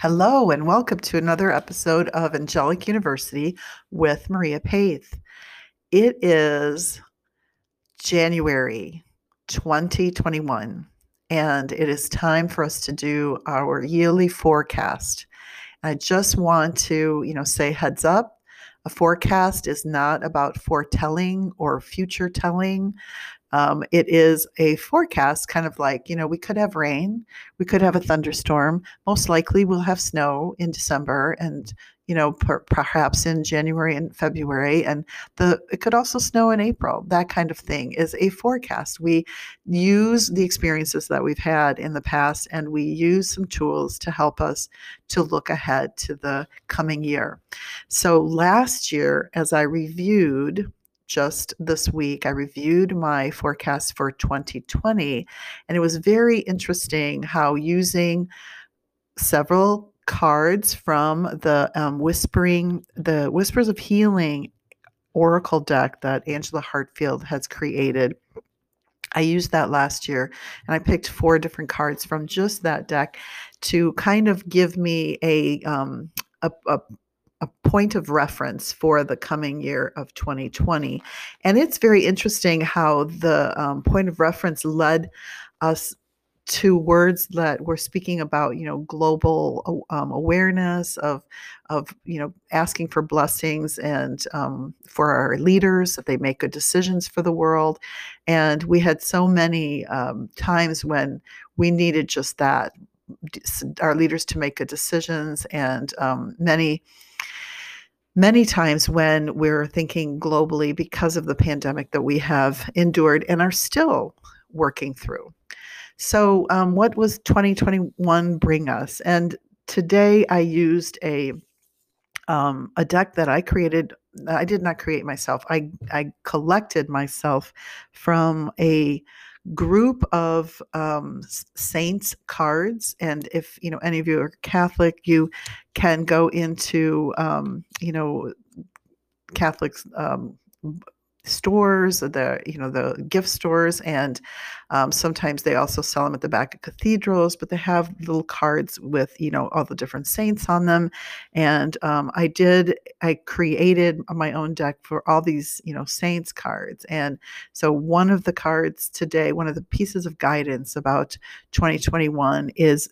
Hello, and welcome to another episode of Angelic University with Maria Paith. It is January 2021, and it is time for us to do our yearly forecast. I just want to, you know, say heads up. A forecast is not about foretelling or future telling. Um, it is a forecast, kind of like, you know, we could have rain, we could have a thunderstorm. Most likely we'll have snow in December and, you know, per- perhaps in January and February. And the it could also snow in April. That kind of thing is a forecast. We use the experiences that we've had in the past and we use some tools to help us to look ahead to the coming year. So last year, as I reviewed, just this week, I reviewed my forecast for 2020, and it was very interesting how using several cards from the um, Whispering, the Whispers of Healing Oracle deck that Angela Hartfield has created. I used that last year and I picked four different cards from just that deck to kind of give me a, um, a, a a point of reference for the coming year of 2020. And it's very interesting how the um, point of reference led us to words that were speaking about you know global um, awareness of of you know asking for blessings and um, for our leaders that they make good decisions for the world and we had so many um, times when we needed just that our leaders to make good decisions and um, many many times when we're thinking globally because of the pandemic that we have endured and are still working through. So, um, what was 2021 bring us? And today I used a um, a deck that I created. I did not create myself. I I collected myself from a group of um, saints cards and if you know any of you are catholic you can go into um, you know catholics um, stores, the you know the gift stores, and um, sometimes they also sell them at the back of cathedrals. But they have little cards with you know all the different saints on them. And um, I did I created my own deck for all these you know saints cards. And so one of the cards today, one of the pieces of guidance about 2021 is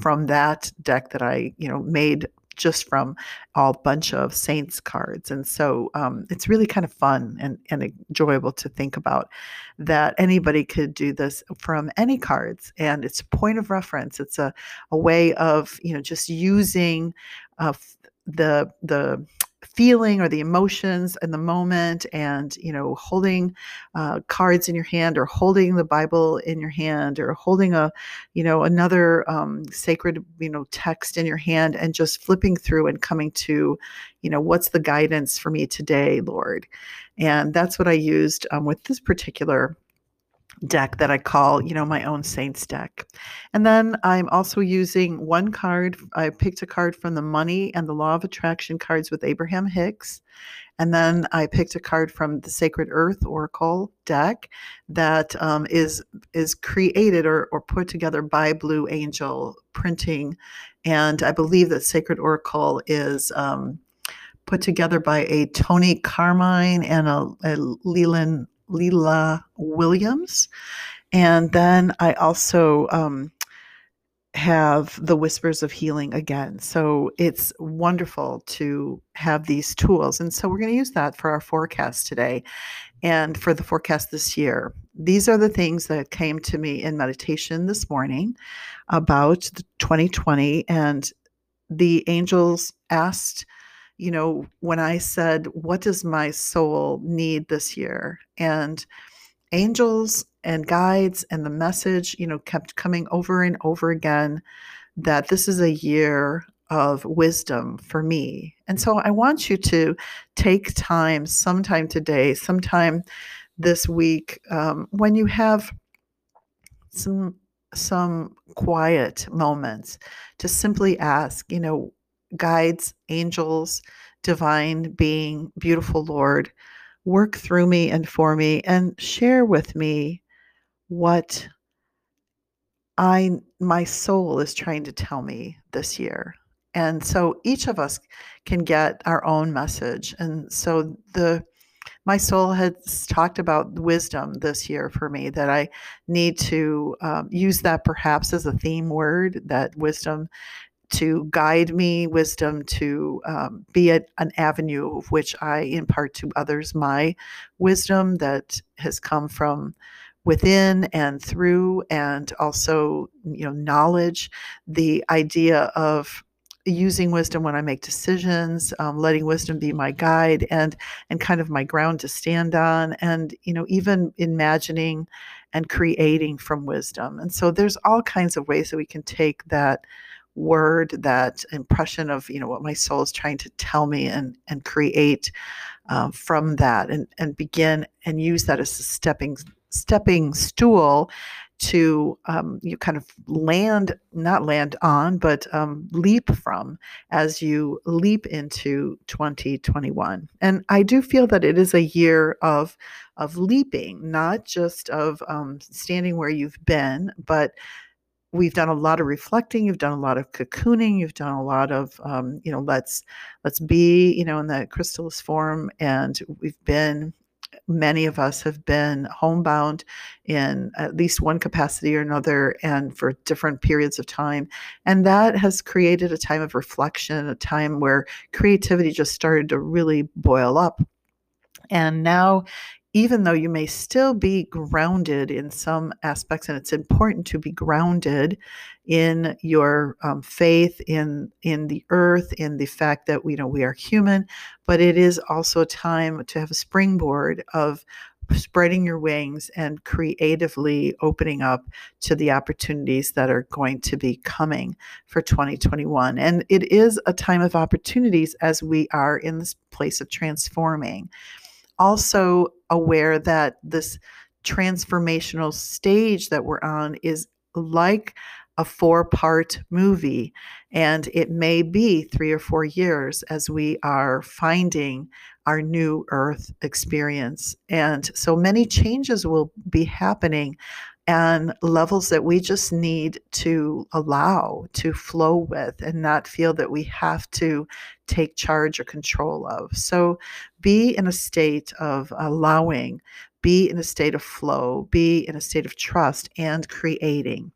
from that deck that I you know made just from a bunch of saints cards. And so um, it's really kind of fun and, and enjoyable to think about that anybody could do this from any cards. And it's a point of reference. It's a, a way of, you know, just using uh, the, the, feeling or the emotions in the moment and you know holding uh, cards in your hand or holding the bible in your hand or holding a you know another um, sacred you know text in your hand and just flipping through and coming to you know what's the guidance for me today lord? And that's what i used um, with this particular deck that I call, you know, my own saints deck. And then I'm also using one card. I picked a card from the money and the law of attraction cards with Abraham Hicks. And then I picked a card from the Sacred Earth Oracle deck that um, is is created or, or put together by Blue Angel Printing. And I believe that Sacred Oracle is um, put together by a Toni Carmine and a, a Leland Leela Williams. And then I also um, have the Whispers of Healing again. So it's wonderful to have these tools. And so we're going to use that for our forecast today and for the forecast this year. These are the things that came to me in meditation this morning about 2020. And the angels asked you know, when I said, What does my soul need this year? And angels and guides and the message, you know, kept coming over and over again that this is a year of wisdom for me. And so I want you to take time, sometime today, sometime this week, um, when you have some some quiet moments to simply ask, you know, guides, angels, divine being, beautiful Lord, work through me and for me and share with me what I my soul is trying to tell me this year. And so each of us can get our own message. And so the my soul has talked about wisdom this year for me that I need to um, use that perhaps as a theme word, that wisdom to guide me, wisdom to um, be a, an avenue of which I impart to others my wisdom that has come from within and through, and also, you know, knowledge, the idea of using wisdom when I make decisions, um, letting wisdom be my guide and and kind of my ground to stand on, and you know even imagining and creating from wisdom. And so there's all kinds of ways that we can take that word, that impression of you know what my soul is trying to tell me, and and create uh, from that, and and begin and use that as a stepping stepping stool to um, you kind of land, not land on, but um, leap from as you leap into 2021. And I do feel that it is a year of of leaping, not just of um, standing where you've been, but we've done a lot of reflecting you've done a lot of cocooning you've done a lot of um, you know let's let's be you know in the chrysalis form and we've been many of us have been homebound in at least one capacity or another and for different periods of time. And that has created a time of reflection, a time where creativity just started to really boil up. And now even though you may still be grounded in some aspects, and it's important to be grounded in your um, faith in in the earth, in the fact that you know we are human, but it is also a time to have a springboard of spreading your wings and creatively opening up to the opportunities that are going to be coming for 2021. And it is a time of opportunities as we are in this place of transforming also aware that this transformational stage that we're on is like a four part movie. And it may be three or four years as we are finding our new earth experience. And so many changes will be happening and levels that we just need to allow to flow with and not feel that we have to take charge or control of. So be in a state of allowing, be in a state of flow, be in a state of trust and creating.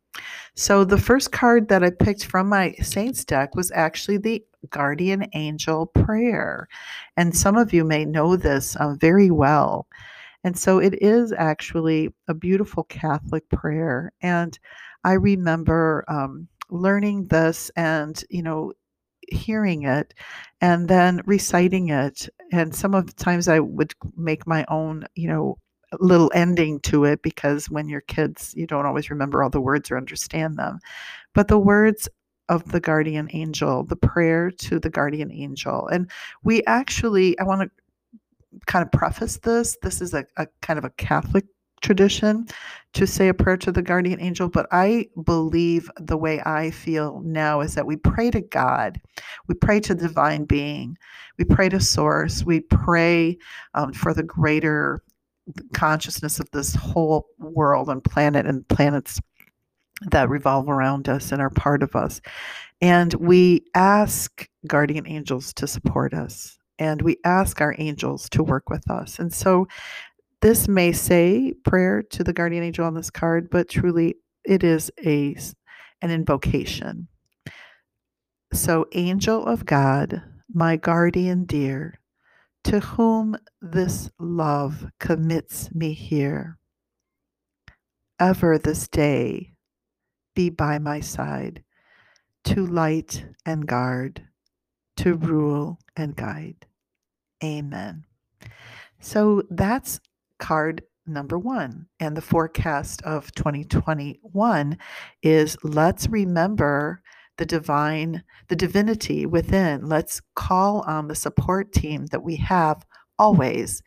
So the first card that I picked from my Saints deck was actually the Guardian Angel Prayer. And some of you may know this uh, very well. And so it is actually a beautiful Catholic prayer. And I remember um, learning this and, you know, hearing it and then reciting it. And some of the times I would make my own, you know, little ending to it because when you're kids, you don't always remember all the words or understand them. But the words of the guardian angel, the prayer to the guardian angel. And we actually, I want to kind of preface this. This is a, a kind of a Catholic tradition to say a prayer to the guardian angel, but I believe the way I feel now is that we pray to God, we pray to divine being, we pray to source, we pray um, for the greater consciousness of this whole world and planet and planets that revolve around us and are part of us. And we ask guardian angels to support us and we ask our angels to work with us. And so this may say prayer to the guardian angel on this card, but truly it is a an invocation. So angel of God, my guardian dear, to whom this love commits me here, ever this day be by my side, to light and guard, to rule and guide. Amen. So that's card number one. And the forecast of 2021 is let's remember the divine, the divinity within. Let's call on the support team that we have always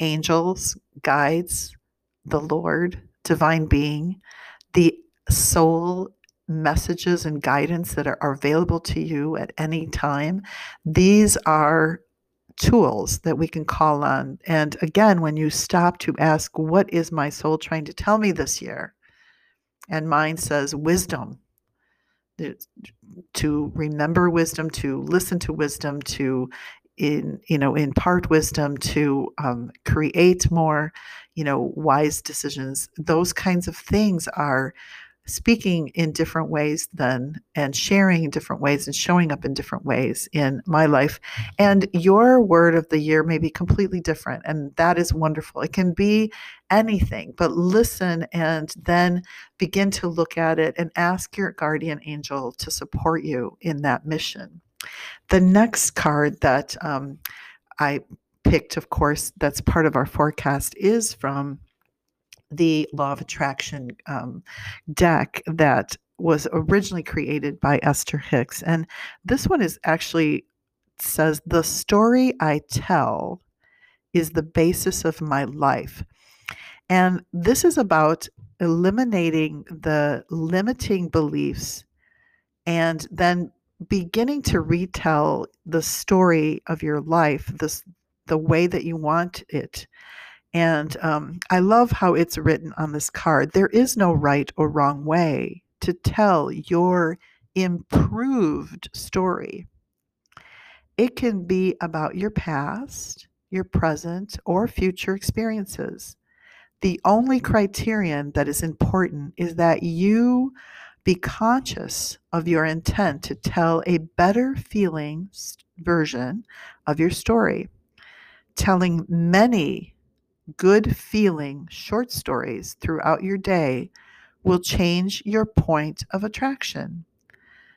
angels, guides, the Lord, divine being, the soul messages and guidance that are, available to you at any time. These are tools that we can call on. And again, when you stop to ask, What is my soul trying to tell me this year? And mine says wisdom, to remember wisdom, to listen to wisdom, to in you know impart wisdom to um, create more you know wise decisions those kinds of things are speaking in different ways then and sharing in different ways and showing up in different ways in my life. And your word of the year may be completely different and that is wonderful. It can be anything but listen and then begin to look at it and ask your guardian angel to support you in that mission. The next card that um, I picked, of course, that's part of our forecast is from the Law of Attraction um, deck that was originally created by Esther Hicks. And this one is actually says, The story I tell is the basis of my life. And this is about eliminating the limiting beliefs and then beginning to retell the story of your life, this the way that you want it. And um, I love how it's written on this card. There is no right or wrong way to tell your improved story. It can be about your past, your present, or future experiences. The only criterion that is important is that you be conscious of your intent to tell a better feeling version of your story. Telling many good feeling short stories throughout your day will change your point of attraction.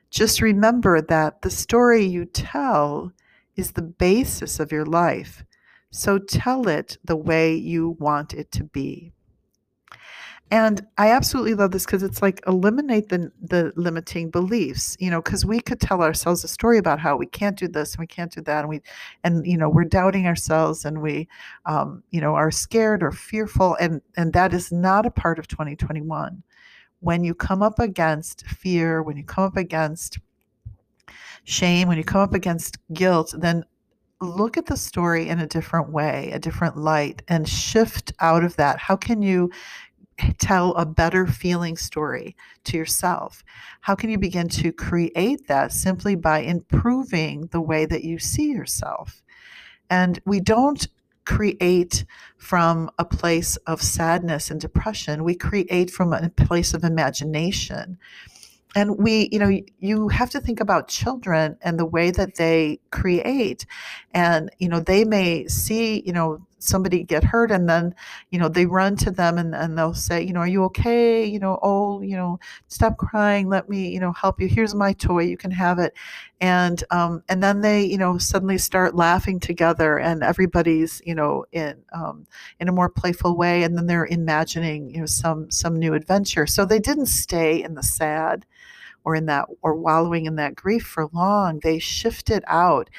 Just remember that the story you tell is the basis of your life, so tell it the way you want it to be. And I absolutely love this because it's like eliminate the the limiting beliefs, you know, because we could tell ourselves a story about how we can't do this and we can't do that, and we, and you know, we're doubting ourselves and we, um, you know, are scared or fearful, and and that is not a part of 2021. When you come up against fear, when you come up against shame, when you come up against guilt, then look at the story in a different way, a different light, and shift out of that. How can you tell a better feeling story to yourself? How can you begin to create that simply by improving the way that you see yourself? And we don't create from a place of sadness and depression, we create from a place of imagination and we you know you have to think about children and the way that they create and you know they may see you know somebody get hurt and then you know they run to them and, and they'll say you know are you okay? You know oh you know stop crying let me you know help you. Here's my toy you can have it. And um, and then they you know suddenly start laughing together and everybody's you know in um, in a more playful way and then they're imagining you know some some new adventure. So they didn't stay in the sad or in that or wallowing in that grief for long. They shifted out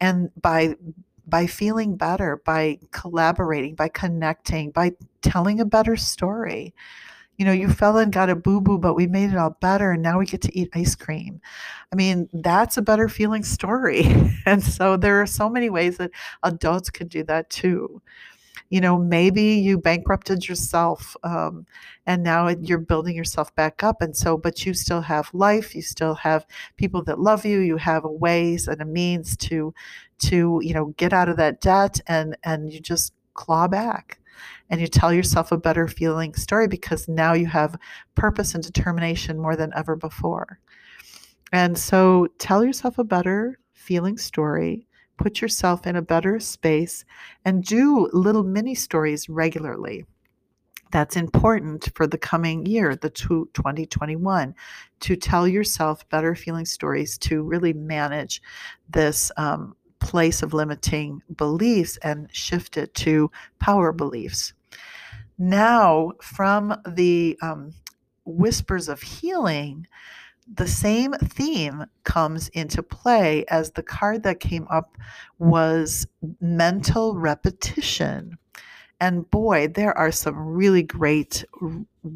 and by by feeling better, by collaborating, by connecting, by telling a better story. You know, you fell and got a boo boo, but we made it all better. And now we get to eat ice cream. I mean, that's a better feeling story. and so there are so many ways that adults can do that too you know maybe you bankrupted yourself um, and now you're building yourself back up and so but you still have life you still have people that love you you have a ways and a means to to you know get out of that debt and and you just claw back and you tell yourself a better feeling story because now you have purpose and determination more than ever before and so tell yourself a better feeling story put yourself in a better space, and do little mini stories regularly. That's important for the coming year, the 2021, to tell yourself better feeling stories to really manage this um, place of limiting beliefs and shift it to power beliefs. Now, from the um, whispers of healing, the same theme comes into play as the card that came up was mental repetition. And boy, there are some really great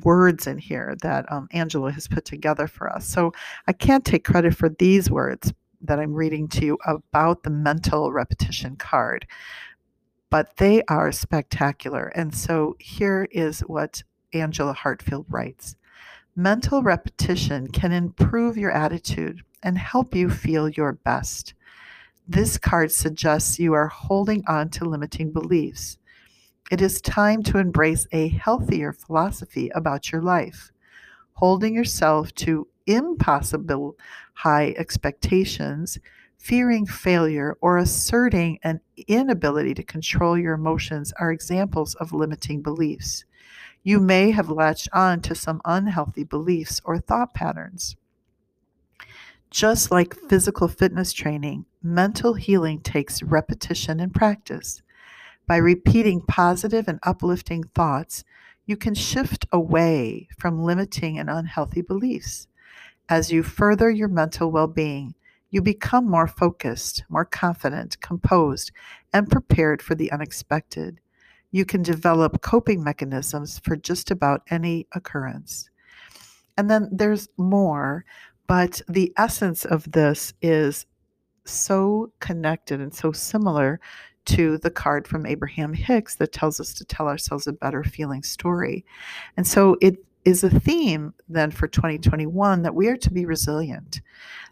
words in here that um, Angela has put together for us. So I can't take credit for these words that I'm reading to you about the mental repetition card, but they are spectacular. And so here is what Angela Hartfield writes Mental repetition can improve your attitude and help you feel your best. This card suggests you are holding on to limiting beliefs. It is time to embrace a healthier philosophy about your life. Holding yourself to impossible high expectations, fearing failure, or asserting an inability to control your emotions are examples of limiting beliefs. You may have latched on to some unhealthy beliefs or thought patterns. Just like physical fitness training, mental healing takes repetition and practice. By repeating positive and uplifting thoughts, you can shift away from limiting and unhealthy beliefs. As you further your mental well being, you become more focused, more confident, composed, and prepared for the unexpected. You can develop coping mechanisms for just about any occurrence. And then there's more, but the essence of this is so connected and so similar to the card from Abraham Hicks that tells us to tell ourselves a better feeling story. And so it is a theme then for 2021 that we are to be resilient,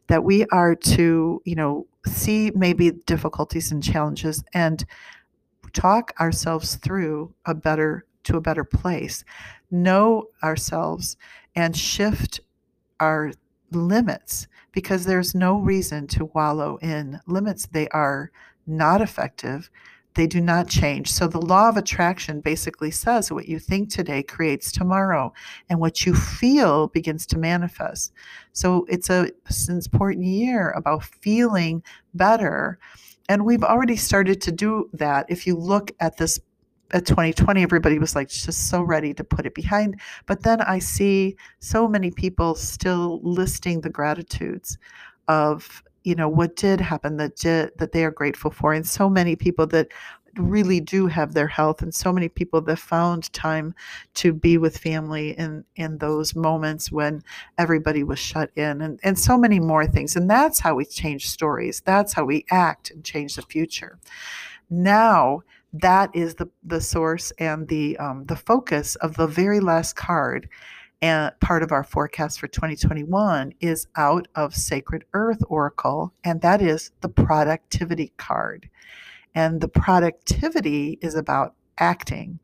that we are to, you know, see maybe difficulties and challenges and talk ourselves through a better to a better place, know ourselves and shift our limits because there's no reason to wallow in limits. They are not effective. They do not change. So the law of attraction basically says what you think today creates tomorrow, and what you feel begins to manifest. So it's a it's an important year about feeling better. And we've already started to do that. If you look at this at 2020, everybody was like just so ready to put it behind. But then I see so many people still listing the gratitudes of you know what did happen that did that they are grateful for and so many people that really do have their health and so many people that found time to be with family in in those moments when everybody was shut in and and so many more things and that's how we change stories that's how we act and change the future. Now that is the the source and the um, the focus of the very last card and part of our forecast for 2021 is out of Sacred Earth Oracle, and that is the productivity card. And the productivity is about acting.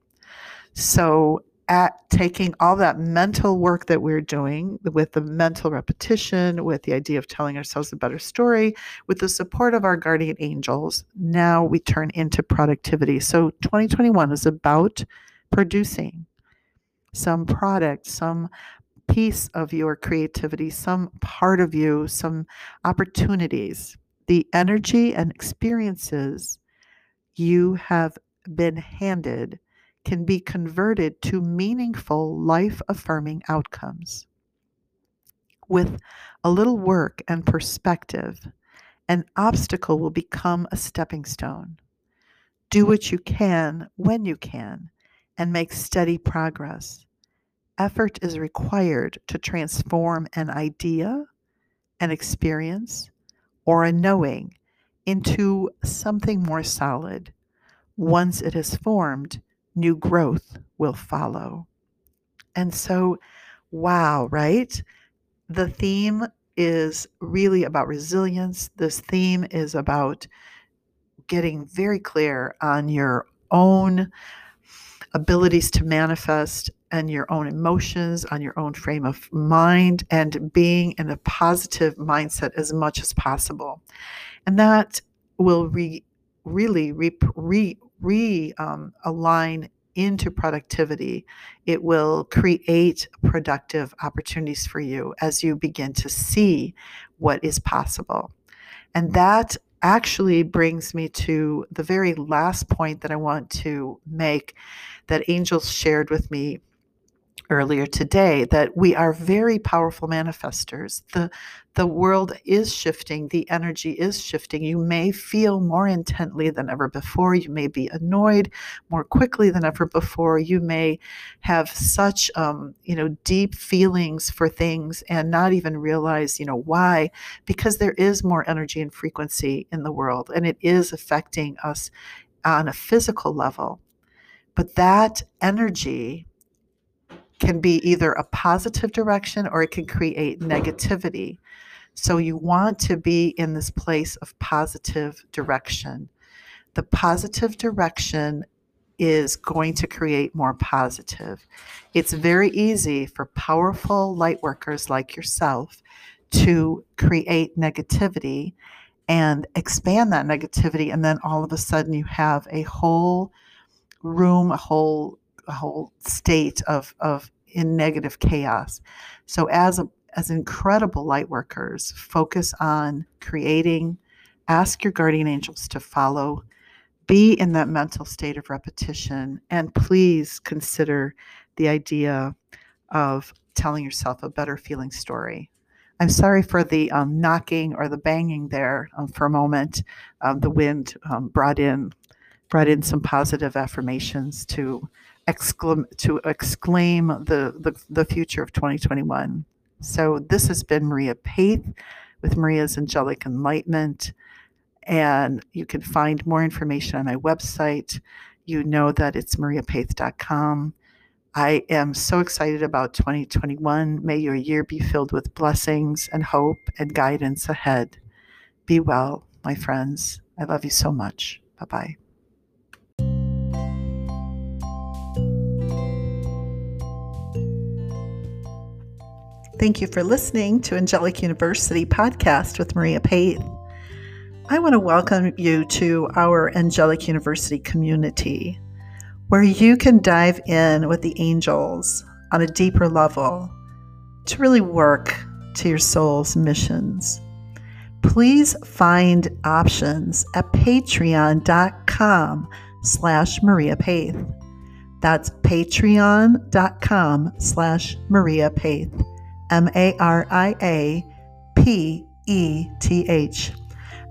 So, at taking all that mental work that we're doing with the mental repetition, with the idea of telling ourselves a better story, with the support of our guardian angels, now we turn into productivity. So 2021 is about producing some product, some piece of your creativity, some part of you, some opportunities, the energy and experiences you have been handed can be converted to meaningful, life affirming outcomes. With a little work and perspective, an obstacle will become a stepping stone. Do what you can when you can and make steady progress. Effort is required to transform an idea, an experience, or a knowing into something more solid. Once it is formed, new growth will follow. And so, wow, right? The theme is really about resilience. This theme is about getting very clear on your own abilities to manifest and your own emotions, on your own frame of mind, and being in a positive mindset as much as possible. And that will re, really re, re, re um, align into productivity. It will create productive opportunities for you as you begin to see what is possible. And that actually brings me to the very last point that I want to make that angels shared with me earlier today that we are very powerful manifestors. The the world is shifting the energy is shifting. You may feel more intently than ever before. You may be annoyed more quickly than ever before. You may have such um, you know deep feelings for things and not even realize you know why because there is more energy and frequency in the world and it is affecting us on a physical level. But that energy can be either a positive direction or it can create negativity. So you want to be in this place of positive direction. The positive direction is going to create more positive. It's very easy for powerful light workers like yourself to create negativity and expand that negativity and then all of a sudden you have a whole room a whole a whole state of of in negative chaos so as a as incredible light workers focus on creating ask your guardian angels to follow be in that mental state of repetition and please consider the idea of telling yourself a better feeling story. I'm sorry for the um, knocking or the banging there um, for a moment. Um, the wind um, brought in brought in some positive affirmations to exclaim to exclaim the, the the future of 2021. So this has been Maria Paith with Maria's Angelic Enlightenment and you can find more information on my website. You know that it's mariapaith.com. I am so excited about 2021. May your year be filled with blessings and hope and guidance ahead. Be well, my friends. I love you so much. Bye bye. Thank you for listening to Angelic University podcast with Maria Paith. I want to welcome you to our Angelic University community, where you can dive in with the angels on a deeper level to really work to your soul's missions. Please find options at patreon.com slash Maria Paith. That's patreon.com slash Maria Paith. M A R I A P E T H.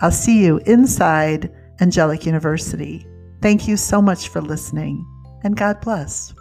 I'll see you inside Angelic University. Thank you so much for listening, and God bless.